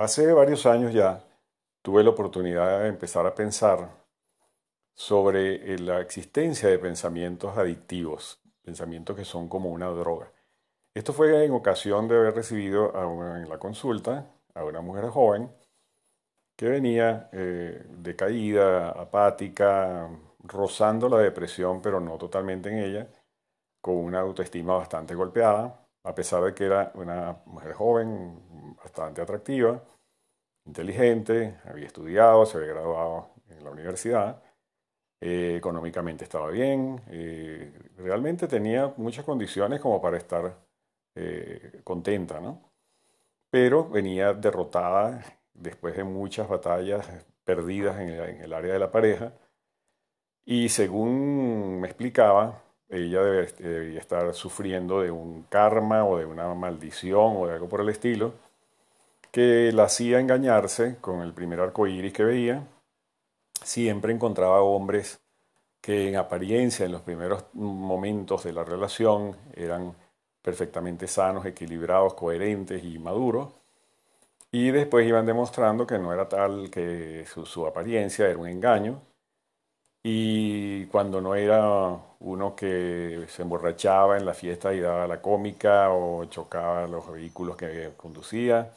Hace varios años ya tuve la oportunidad de empezar a pensar sobre eh, la existencia de pensamientos adictivos, pensamientos que son como una droga. Esto fue en ocasión de haber recibido en la consulta a una mujer joven que venía eh, decaída, apática, rozando la depresión, pero no totalmente en ella, con una autoestima bastante golpeada, a pesar de que era una mujer joven, bastante atractiva, inteligente, había estudiado, se había graduado en la universidad, eh, económicamente estaba bien, eh, realmente tenía muchas condiciones como para estar eh, contenta, ¿no? Pero venía derrotada después de muchas batallas perdidas en el área de la pareja y según me explicaba, ella debía estar sufriendo de un karma o de una maldición o de algo por el estilo, que la hacía engañarse con el primer arco iris que veía. Siempre encontraba hombres que en apariencia, en los primeros momentos de la relación, eran perfectamente sanos, equilibrados, coherentes y maduros. Y después iban demostrando que no era tal, que su apariencia era un engaño y cuando no era uno que se emborrachaba en la fiesta y daba la cómica o chocaba los vehículos que conducía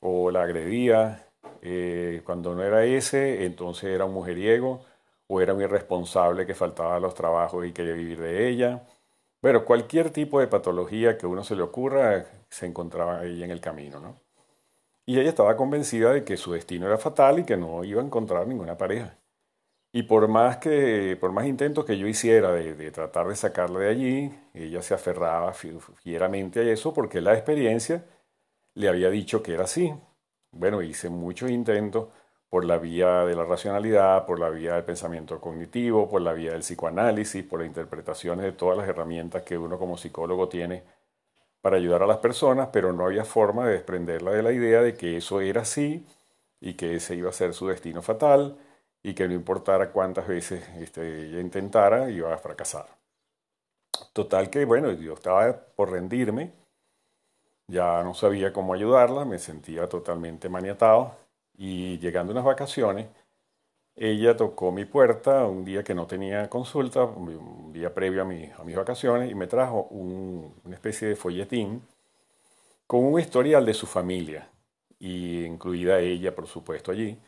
o la agredía, eh, cuando no era ese, entonces era un mujeriego o era un irresponsable que faltaba a los trabajos y quería vivir de ella. Bueno, cualquier tipo de patología que uno se le ocurra se encontraba ahí en el camino, ¿no? Y ella estaba convencida de que su destino era fatal y que no iba a encontrar ninguna pareja. Y por más, que, por más intentos que yo hiciera de, tratar de sacarla de allí, ella se aferraba fieramente a eso porque la experiencia le había dicho que era así. Bueno, hice muchos intentos por la vía de la racionalidad, por la vía del pensamiento cognitivo, por la vía del psicoanálisis, por las interpretaciones de todas las herramientas que uno como psicólogo tiene para ayudar a las personas, pero no había forma de desprenderla de la idea de que eso era así y que ese iba a ser su destino fatal y que no importara cuántas veces este, ella intentara, iba a fracasar. Total que, bueno, yo estaba por rendirme, ya no sabía cómo ayudarla, me sentía totalmente maniatado y llegando unas vacaciones, ella tocó mi puerta un día que no tenía consulta, un día previo a, a mis vacaciones, y me trajo una especie de folletín con un historial de su familia, y incluida ella, por supuesto, allí.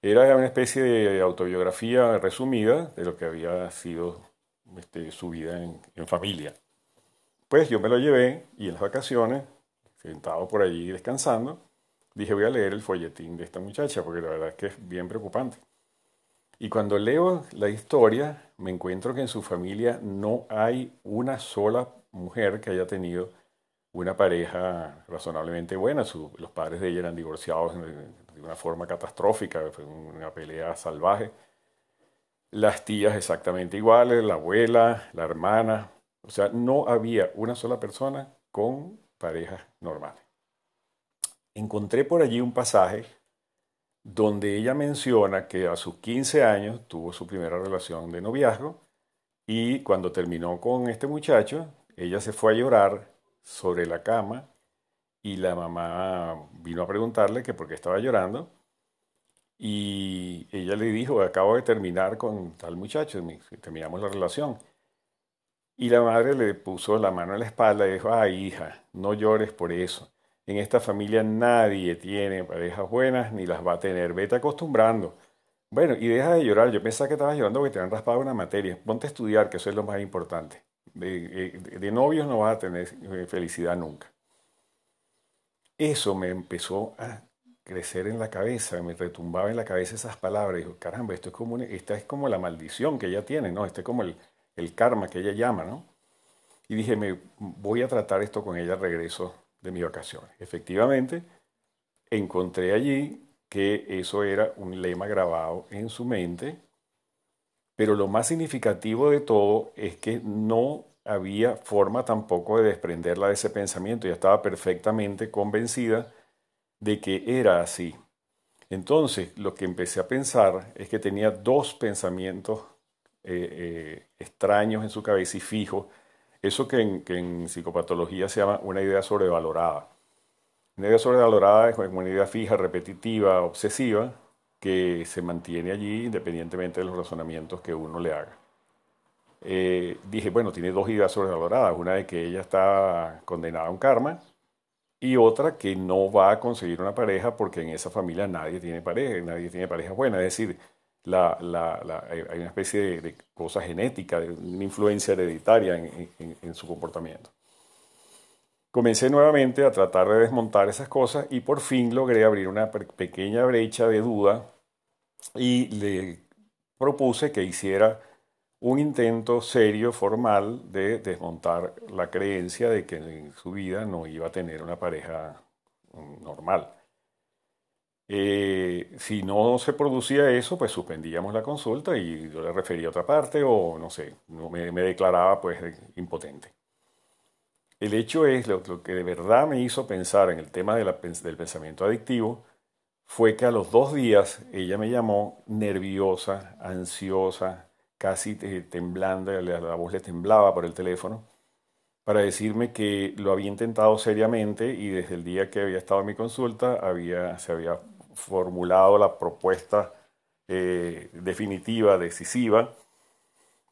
Era una especie de autobiografía resumida de lo que había sido este, su vida en, familia. Pues yo me lo llevé y en las vacaciones, sentado por allí descansando, dije voy a leer el folletín de esta muchacha porque la verdad es que es bien preocupante. Y cuando leo la historia, me encuentro que en su familia no hay una sola mujer que haya tenido una pareja razonablemente buena. los padres de ella eran divorciados de una forma catastrófica, fue una pelea salvaje. Las tías exactamente iguales, la abuela, la hermana, o sea, no había una sola persona con parejas normales. Encontré por allí un pasaje donde ella menciona que a sus 15 años tuvo su primera relación de noviazgo y cuando terminó con este muchacho, ella se fue a llorar sobre la cama y la mamá vino a preguntarle que por qué estaba llorando y ella le dijo, acabo de terminar con tal muchacho, terminamos la relación. Y la madre le puso la mano en la espalda y dijo, ay hija, no llores por eso. En esta familia nadie tiene parejas buenas ni las va a tener, vete acostumbrando. Bueno, y deja de llorar, yo pensaba que estabas llorando porque te han raspado una materia. Ponte a estudiar, que eso es lo más importante. De, de novios no vas a tener eh, felicidad nunca. Eso me empezó a crecer en la cabeza, me retumbaba en la cabeza esas palabras. Dijo, caramba, esto es como esta es como la maldición que ella tiene, ¿no? Este es como el, el karma que ella llama, ¿no? Y dije, me voy a tratar esto con ella al regreso de mis vacaciones. Efectivamente, encontré allí que eso era un lema grabado en su mente, pero lo más significativo de todo es que no había forma tampoco de desprenderla de ese pensamiento, ya estaba perfectamente convencida de que era así. Entonces, lo que empecé a pensar es que tenía dos pensamientos eh, eh, extraños en su cabeza y fijos, eso que en, que en psicopatología se llama una idea sobrevalorada. Una idea sobrevalorada es una idea fija, repetitiva, obsesiva, que se mantiene allí independientemente de los razonamientos que uno le haga. Eh, dije, bueno, tiene dos ideas sobrevaloradas. Una de que ella está condenada a un karma y otra que no va a conseguir una pareja porque en esa familia nadie tiene pareja, nadie tiene pareja buena. Es decir, la, hay una especie de, cosa genética, de una influencia hereditaria en, su comportamiento. Comencé nuevamente a tratar de desmontar esas cosas y por fin logré abrir una pequeña brecha de duda y le propuse que hiciera un intento serio, formal, de desmontar la creencia de que en su vida no iba a tener una pareja mm, normal. Eh, si no se producía eso, pues suspendíamos la consulta y yo le refería a otra parte o no sé, no me, declaraba pues impotente. El hecho es, lo, que de verdad me hizo pensar en el tema del pensamiento adictivo, fue que a los dos días ella me llamó nerviosa, ansiosa, casi eh, temblando, la voz le temblaba por el teléfono, para decirme que lo había intentado seriamente y desde el día que había estado en mi consulta había, se había formulado la propuesta eh, definitiva, decisiva,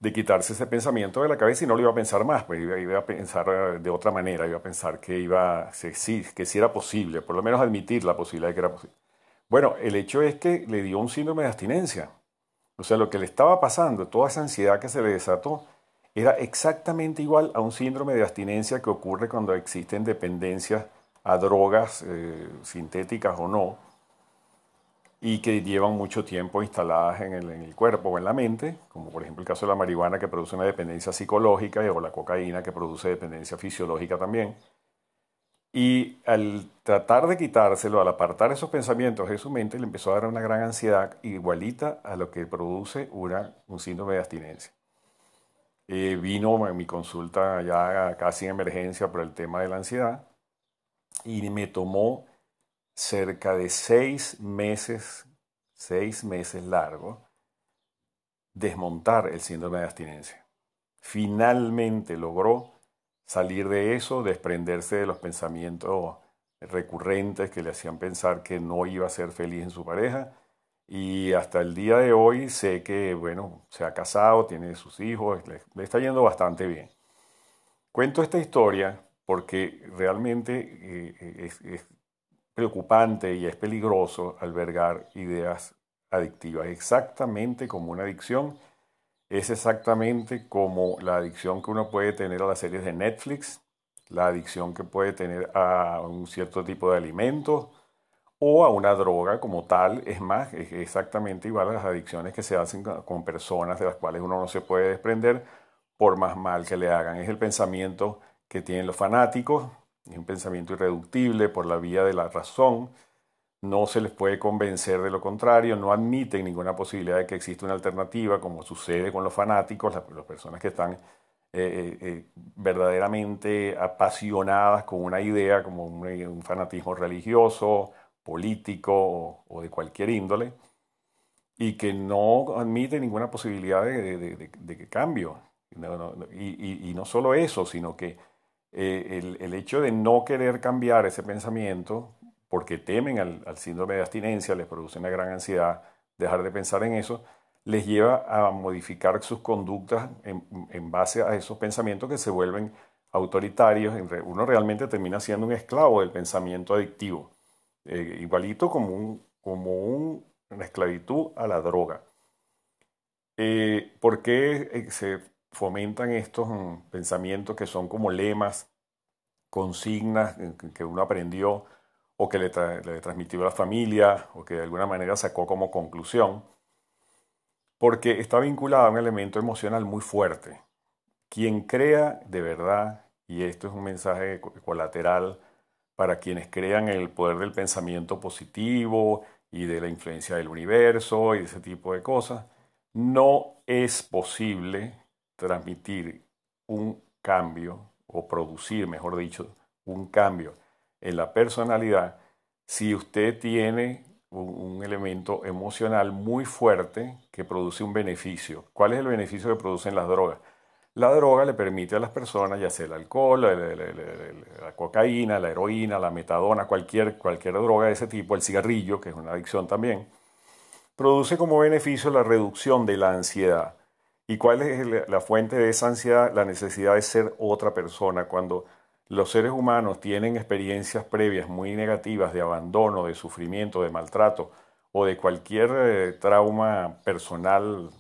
de quitarse ese pensamiento de la cabeza y no lo iba a pensar más, pues iba, a pensar eh, de otra manera, iba a pensar que iba, sí, que sí era posible, por lo menos admitir la posibilidad de que era posible. Bueno, el hecho es que le dio un síndrome de abstinencia. O sea, lo que le estaba pasando, toda esa ansiedad que se le desató, era exactamente igual a un síndrome de abstinencia que ocurre cuando existen dependencias a drogas eh, sintéticas o no, y que llevan mucho tiempo instaladas en el, cuerpo o en la mente, como por ejemplo el caso de la marihuana que produce una dependencia psicológica o la cocaína que produce dependencia fisiológica también. Y al tratar de quitárselo, al apartar esos pensamientos de su mente, le empezó a dar una gran ansiedad igualita a lo que produce una, un síndrome de abstinencia. Eh, vino en mi consulta ya casi en emergencia por el tema de la ansiedad y me tomó cerca de seis meses, seis meses largo, desmontar el síndrome de abstinencia. Finalmente logró salir de eso, desprenderse de los pensamientos recurrentes que le hacían pensar que no iba a ser feliz en su pareja. Y hasta el día de hoy sé que, bueno, se ha casado, tiene sus hijos, le, está yendo bastante bien. Cuento esta historia porque realmente eh, es preocupante y es peligroso albergar ideas adictivas, exactamente como una adicción, es exactamente como la adicción que uno puede tener a las series de Netflix, la adicción que puede tener a un cierto tipo de alimentos o a una droga como tal. Es más, es exactamente igual a las adicciones que se hacen con personas de las cuales uno no se puede desprender por más mal que le hagan. Es el pensamiento que tienen los fanáticos, es un pensamiento irreductible por la vía de la razón. No se les puede convencer de lo contrario, no admiten ninguna posibilidad de que exista una alternativa, como sucede con los fanáticos, las, personas que están eh, eh, eh, verdaderamente apasionadas con una idea, como un, fanatismo religioso, político o, de cualquier índole, y que no admiten ninguna posibilidad de, cambio. y, no solo eso, sino que el, hecho de no querer cambiar ese pensamiento, porque temen al, síndrome de abstinencia, les produce una gran ansiedad dejar de pensar en eso, les lleva a modificar sus conductas en, base a esos pensamientos que se vuelven autoritarios. Uno realmente termina siendo un esclavo del pensamiento adictivo, eh, igualito como, un, como una esclavitud a la droga. Eh, ¿Por qué se fomentan estos mm, pensamientos que son como lemas, consignas que uno aprendió o que le, transmitió la familia o que de alguna manera sacó como conclusión, porque está vinculado a un elemento emocional muy fuerte. Quien crea de verdad, y esto es un mensaje colateral para quienes crean en el poder del pensamiento positivo y de la influencia del universo y ese tipo de cosas, no es posible transmitir un cambio o producir, mejor dicho, un cambio en la personalidad si usted tiene un, elemento emocional muy fuerte que produce un beneficio. ¿Cuál es el beneficio que producen las drogas? La droga le permite a las personas, ya sea el alcohol, la, cocaína, la heroína, la metadona, cualquier, cualquier droga de ese tipo, el cigarrillo, que es una adicción también, produce como beneficio la reducción de la ansiedad. ¿Y cuál es la fuente de esa ansiedad? La necesidad de ser otra persona. Cuando los seres humanos tienen experiencias previas muy negativas de abandono, de sufrimiento, de maltrato o de cualquier eh, trauma personal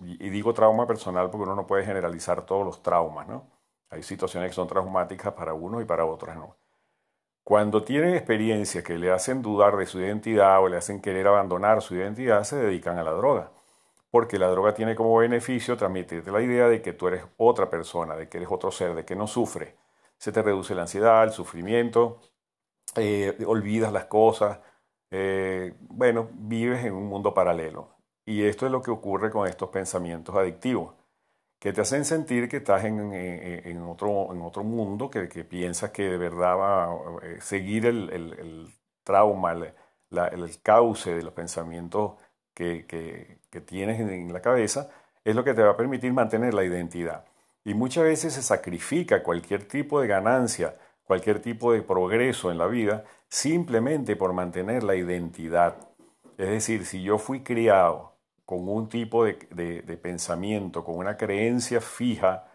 y digo trauma personal porque uno no puede generalizar todos los traumas, ¿no? Hay situaciones que son traumáticas para unos y para otras no. Cuando tienen experiencias que le hacen dudar de su identidad o le hacen querer abandonar su identidad, se dedican a la droga. Porque la droga tiene como beneficio transmitirte la idea de que tú eres otra persona, de que eres otro ser, de que no sufre. Se te reduce la ansiedad, el sufrimiento, eh, olvidas las cosas. Eh, bueno, vives en un mundo paralelo. Y esto es lo que ocurre con estos pensamientos adictivos, que te hacen sentir que estás en, otro, en otro mundo, que, piensas que de verdad va a eh, seguir el, trauma, el, cauce de los pensamientos que, que tienes en la cabeza, es lo que te va a permitir mantener la identidad. Y muchas veces se sacrifica cualquier tipo de ganancia, cualquier tipo de progreso en la vida, simplemente por mantener la identidad. Es decir, si yo fui criado con un tipo de, pensamiento, con una creencia fija,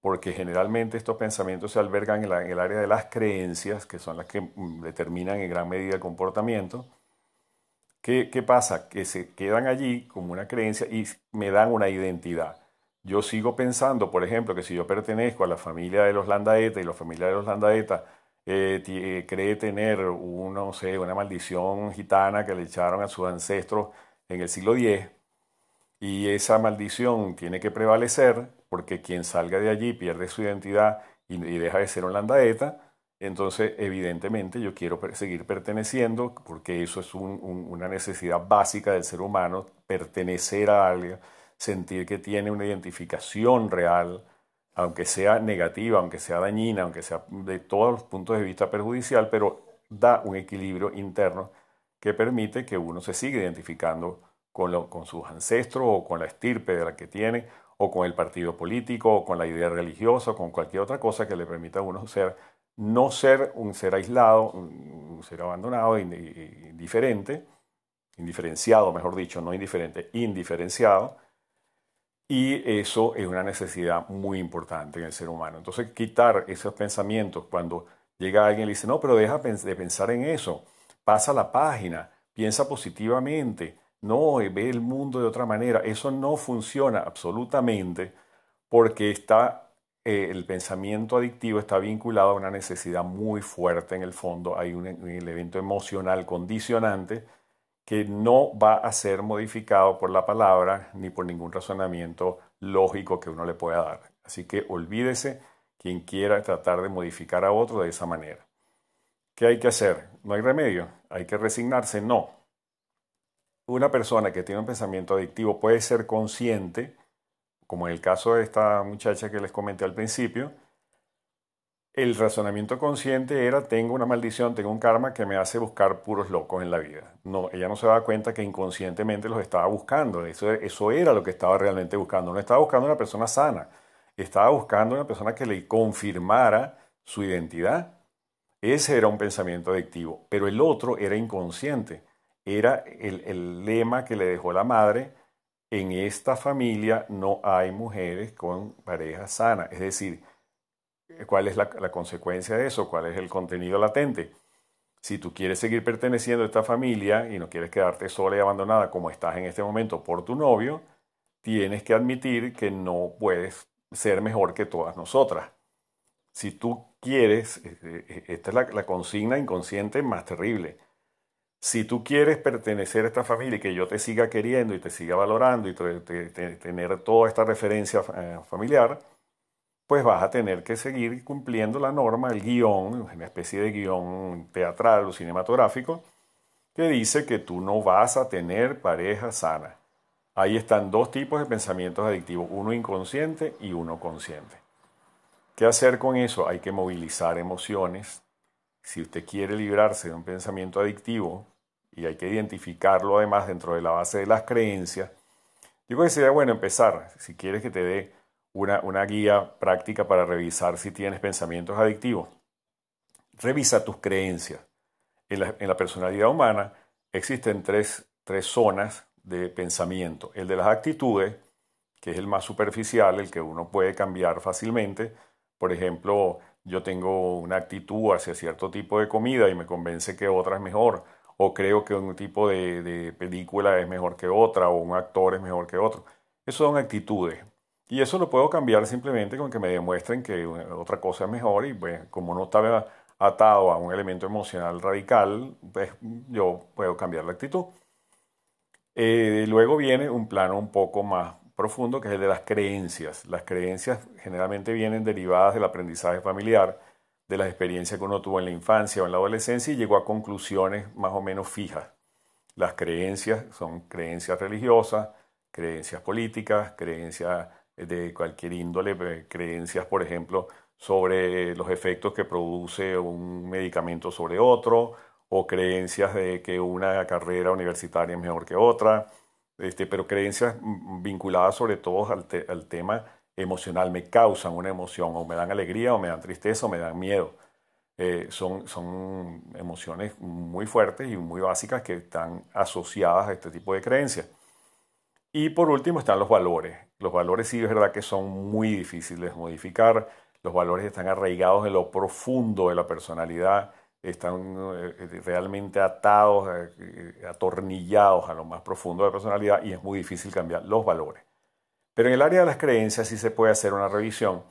porque generalmente estos pensamientos se albergan en, el área de las creencias, que son las que mm, determinan en gran medida el comportamiento. ¿Qué, ¿Qué, pasa? Que se quedan allí como una creencia y me dan una identidad. Yo sigo pensando, por ejemplo, que si yo pertenezco a la familia de los Landaeta y la familia de los Landaeta eh, eh, cree tener no sé, una maldición gitana que le echaron a sus ancestros en el siglo X, y esa maldición tiene que prevalecer porque quien salga de allí pierde su identidad y, deja de ser un landaeta, entonces evidentemente yo quiero seguir perteneciendo porque eso es una necesidad básica del ser humano, pertenecer a alguien, sentir que tiene una identificación real, aunque sea negativa, aunque sea dañina, aunque sea de todos los puntos de vista perjudicial, pero da un equilibrio interno que permite que uno se siga identificando con, sus ancestros o con la estirpe de la que tiene, o con el partido político, o con la idea religiosa, o con cualquier otra cosa que le permita a uno ser, no ser un ser aislado, un ser abandonado, indiferente, indiferenciado, mejor dicho, no indiferente, indiferenciado, y eso es una necesidad muy importante en el ser humano. Entonces, quitar esos pensamientos cuando llega alguien y dice, no, pero deja de pensar en eso, pasa la página, piensa positivamente, no ve el mundo de otra manera. Eso no funciona absolutamente porque está, eh, el pensamiento adictivo está vinculado a una necesidad muy fuerte en el fondo. Hay un, un evento emocional condicionante que no va a ser modificado por la palabra ni por ningún razonamiento lógico que uno le pueda dar. Así que olvídese quien quiera tratar de modificar a otro de esa manera. ¿Qué hay que hacer? ¿No hay remedio? ¿Hay que resignarse? No una persona que tiene un pensamiento adictivo puede ser consciente, como en el caso de esta muchacha que les comenté al principio, el razonamiento consciente era tengo una maldición, tengo un karma que me hace buscar puros locos en la vida. No, ella no se daba cuenta que inconscientemente los estaba buscando. Eso, eso era lo que estaba realmente buscando. No estaba buscando una persona sana, estaba buscando una persona que le confirmara su identidad. Ese era un pensamiento adictivo, pero el otro era inconsciente era el, lema que le dejó la madre, en esta familia no hay mujeres con pareja sana. Es decir, ¿cuál es la, consecuencia de eso? ¿Cuál es el contenido latente? Si tú quieres seguir perteneciendo a esta familia y no quieres quedarte sola y abandonada como estás en este momento por tu novio, tienes que admitir que no puedes ser mejor que todas nosotras. Si tú quieres, eh, eh, esta es la consigna inconsciente más terrible si tú quieres pertenecer a esta familia y que yo te siga queriendo y te siga valorando y tener toda esta referencia eh, familiar, pues vas a tener que seguir cumpliendo la norma, el guion, una especie de guion teatral o cinematográfico, que dice que tú no vas a tener pareja sana. Ahí están dos tipos de pensamientos adictivos, uno inconsciente y uno consciente. ¿Qué hacer con eso? Hay que movilizar emociones. Si usted quiere librarse de un pensamiento adictivo, y hay que identificarlo además dentro de la base de las creencias, yo creo que sería bueno empezar, si quieres que te dé una, una guía práctica para revisar si tienes pensamientos adictivos. Revisa tus creencias. En la, en la personalidad humana existen tres, tres zonas de pensamiento. El de las actitudes, que es el más superficial, el que uno puede cambiar fácilmente. Por ejemplo, yo tengo una actitud hacia cierto tipo de comida y me convence que otra es mejor, o creo que un tipo de, película es mejor que otra, o un actor es mejor que otro. Eso son actitudes. Y eso lo puedo cambiar simplemente con que me demuestren que otra cosa es mejor y pues como no estaba atado a un elemento emocional radical, pues yo puedo cambiar la actitud. Eh, luego viene un plano un poco más profundo que es el de las creencias. Las creencias generalmente vienen derivadas del aprendizaje familiar, de las experiencias que uno tuvo en la infancia o en la adolescencia y llegó a conclusiones más o menos fijas. Las creencias son creencias religiosas, creencias políticas, creencias de cualquier índole, eh, creencias, por ejemplo, sobre los efectos que produce un medicamento sobre otro, o creencias de que una carrera universitaria es mejor que otra, este, pero creencias vinculadas sobre todo al, tema emocional, me causan una emoción, o me dan alegría, o me dan tristeza, o me dan miedo. Eh, son, son emociones muy fuertes y muy básicas que están asociadas a este tipo de creencias. Y por último están los valores. Los valores sí es verdad que son muy difíciles de modificar. Los valores están arraigados en lo profundo de la personalidad están eh, realmente atados, eh, atornillados a lo más profundo de la personalidad y es muy difícil cambiar los valores. Pero en el área de las creencias sí se puede hacer una revisión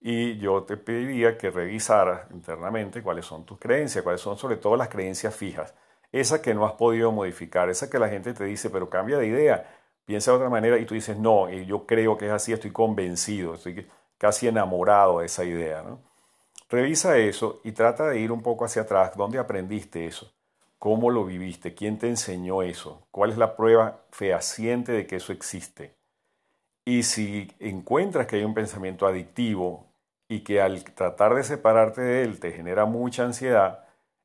y yo te pediría que revisaras internamente cuáles son tus creencias, cuáles son sobre todo las creencias fijas, esas que no has podido modificar, esas que la gente te dice, pero cambia de idea, piensa de otra manera y tú dices, no, yo creo que es así, estoy convencido, estoy casi enamorado de esa idea. ¿no? Revisa eso y trata de ir un poco hacia atrás. ¿Dónde aprendiste eso? ¿Cómo lo viviste? ¿Quién te enseñó eso? ¿Cuál es la prueba fehaciente de que eso existe? Y si encuentras que hay un pensamiento adictivo y que al tratar de separarte de él te genera mucha ansiedad,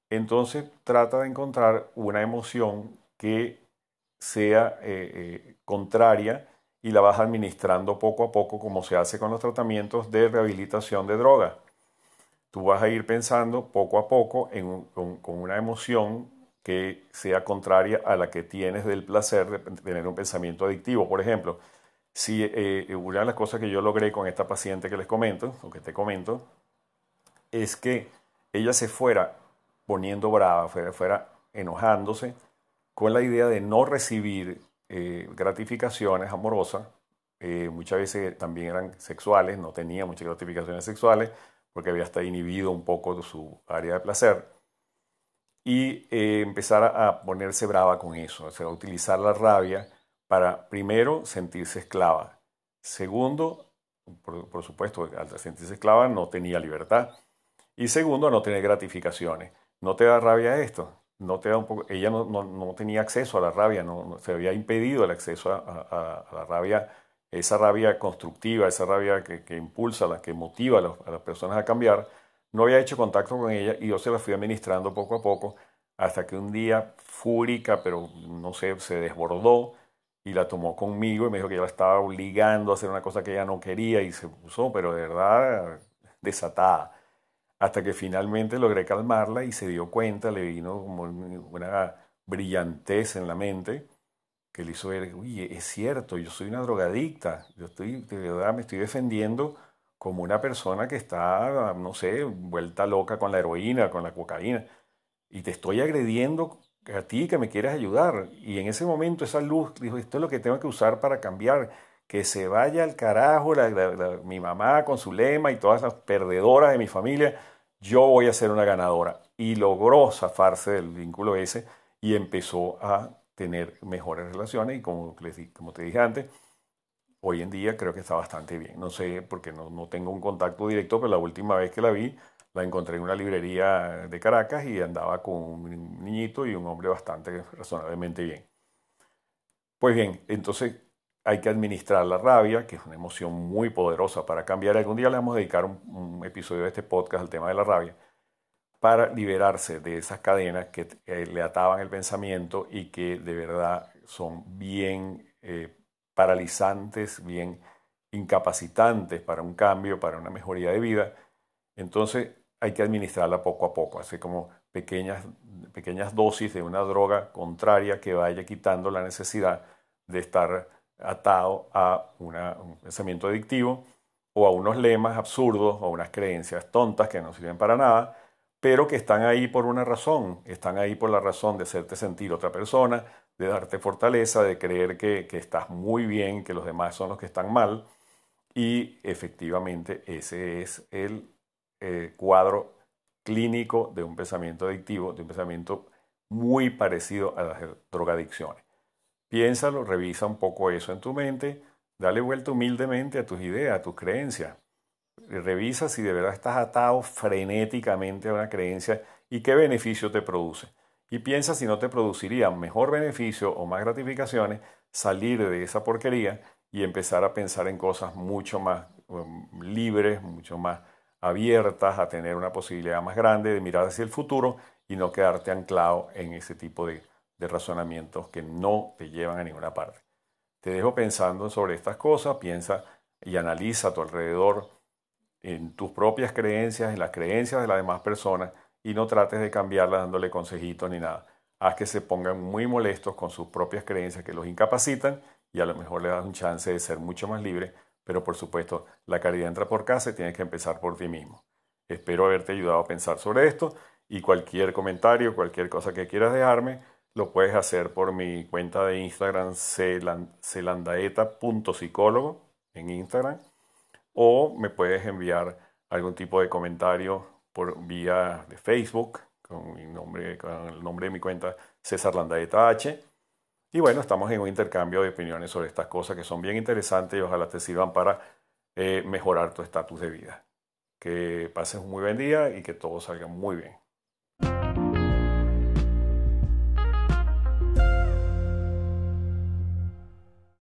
entonces trata de encontrar una emoción que sea eh, eh, contraria y la vas administrando poco a poco como se hace con los tratamientos de rehabilitación de droga tú vas a ir pensando poco a poco con, una emoción que sea contraria a la que tienes del placer de tener un pensamiento adictivo. Por ejemplo, si eh, una de las cosas que yo logré con esta paciente que les comento, o que te comento, es que ella se fuera poniendo brava, fuera, enojándose con la idea de no recibir eh, gratificaciones amorosas, eh, muchas veces también eran sexuales, no tenía muchas gratificaciones sexuales, porque había hasta inhibido un poco de su área de placer. Y eh, empezar a ponerse brava con eso, o sea, utilizar la rabia para, primero, sentirse esclava. Segundo, por, supuesto, al sentirse esclava no tenía libertad. Y segundo, no tener gratificaciones. ¿No te da rabia esto? No te da un poco, ella no, tenía acceso a la rabia, no, se había impedido el acceso a la rabia esa rabia constructiva, esa rabia que, impulsa, la que motiva a, las personas a cambiar, no había hecho contacto con ella y yo se la fui administrando poco a poco hasta que un día fúrica, pero no sé, se desbordó y la tomó conmigo y me dijo que yo la estaba obligando a hacer una cosa que ella no quería y se puso, pero de verdad, desatada. Hasta que finalmente logré calmarla y se dio cuenta, le vino como una brillantez en la mente que le hizo ver, uy, es cierto, yo soy una drogadicta, yo estoy, de verdad, me estoy defendiendo como una persona que está, no sé, vuelta loca con la heroína, con la cocaína, y te estoy agrediendo a ti que me quieres ayudar. Y en ese momento esa luz dijo, esto es lo que tengo que usar para cambiar, que se vaya al carajo mi mamá con su lema y todas las perdedoras de mi familia, yo voy a ser una ganadora. Y logró zafarse del vínculo ese y empezó a tener mejores relaciones y como, como te dije antes, hoy en día creo que está bastante bien. No sé, porque no, no, tengo un contacto directo, pero la última vez que la vi, la encontré en una librería de Caracas y andaba con un niñito y un hombre bastante razonablemente bien. Pues bien, entonces hay que administrar la rabia, que es una emoción muy poderosa para cambiar. Algún día le vamos a dedicar un, episodio de este podcast al tema de la rabia para liberarse de esas cadenas que le ataban el pensamiento y que de verdad son bien eh, paralizantes, bien incapacitantes para un cambio, para una mejoría de vida, entonces hay que administrarla poco a poco, así como pequeñas, pequeñas dosis de una droga contraria que vaya quitando la necesidad de estar atado a un pensamiento adictivo o a unos lemas absurdos o unas creencias tontas que no sirven para nada, pero que están ahí por una razón, están ahí por la razón de hacerte sentir otra persona, de darte fortaleza, de creer que, estás muy bien, que los demás son los que están mal, y efectivamente ese es el eh, cuadro clínico de un pensamiento adictivo, de un pensamiento muy parecido a las drogadicciones. Piénsalo, revisa un poco eso en tu mente, dale vuelta humildemente a tus ideas, a tus creencias. Revisa si de verdad estás atado frenéticamente a una creencia y qué beneficio te produce. Y piensa si no te produciría mejor beneficio o más gratificaciones salir de esa porquería y empezar a pensar en cosas mucho más um, libres, mucho más abiertas, a tener una posibilidad más grande de mirar hacia el futuro y no quedarte anclado en ese tipo de, de razonamientos que no te llevan a ninguna parte. Te dejo pensando sobre estas cosas, piensa y analiza a tu alrededor en tus propias creencias, en las creencias de las demás personas y no trates de cambiarlas dándole consejitos ni nada. Haz que se pongan muy molestos con sus propias creencias que los incapacitan y a lo mejor le das un chance de ser mucho más libre, pero por supuesto la caridad entra por casa y tienes que empezar por ti mismo. Espero haberte ayudado a pensar sobre esto y cualquier comentario, cualquier cosa que quieras dejarme, lo puedes hacer por mi cuenta de Instagram celandaeta.psicólogo en Instagram o me puedes enviar algún tipo de comentario por vía de Facebook con, mi nombre, con el nombre de mi cuenta César Landaeta H. Y bueno, estamos en un intercambio de opiniones sobre estas cosas que son bien interesantes y ojalá te sirvan para eh, mejorar tu estatus de vida. Que pases un muy buen día y que todo salga muy bien.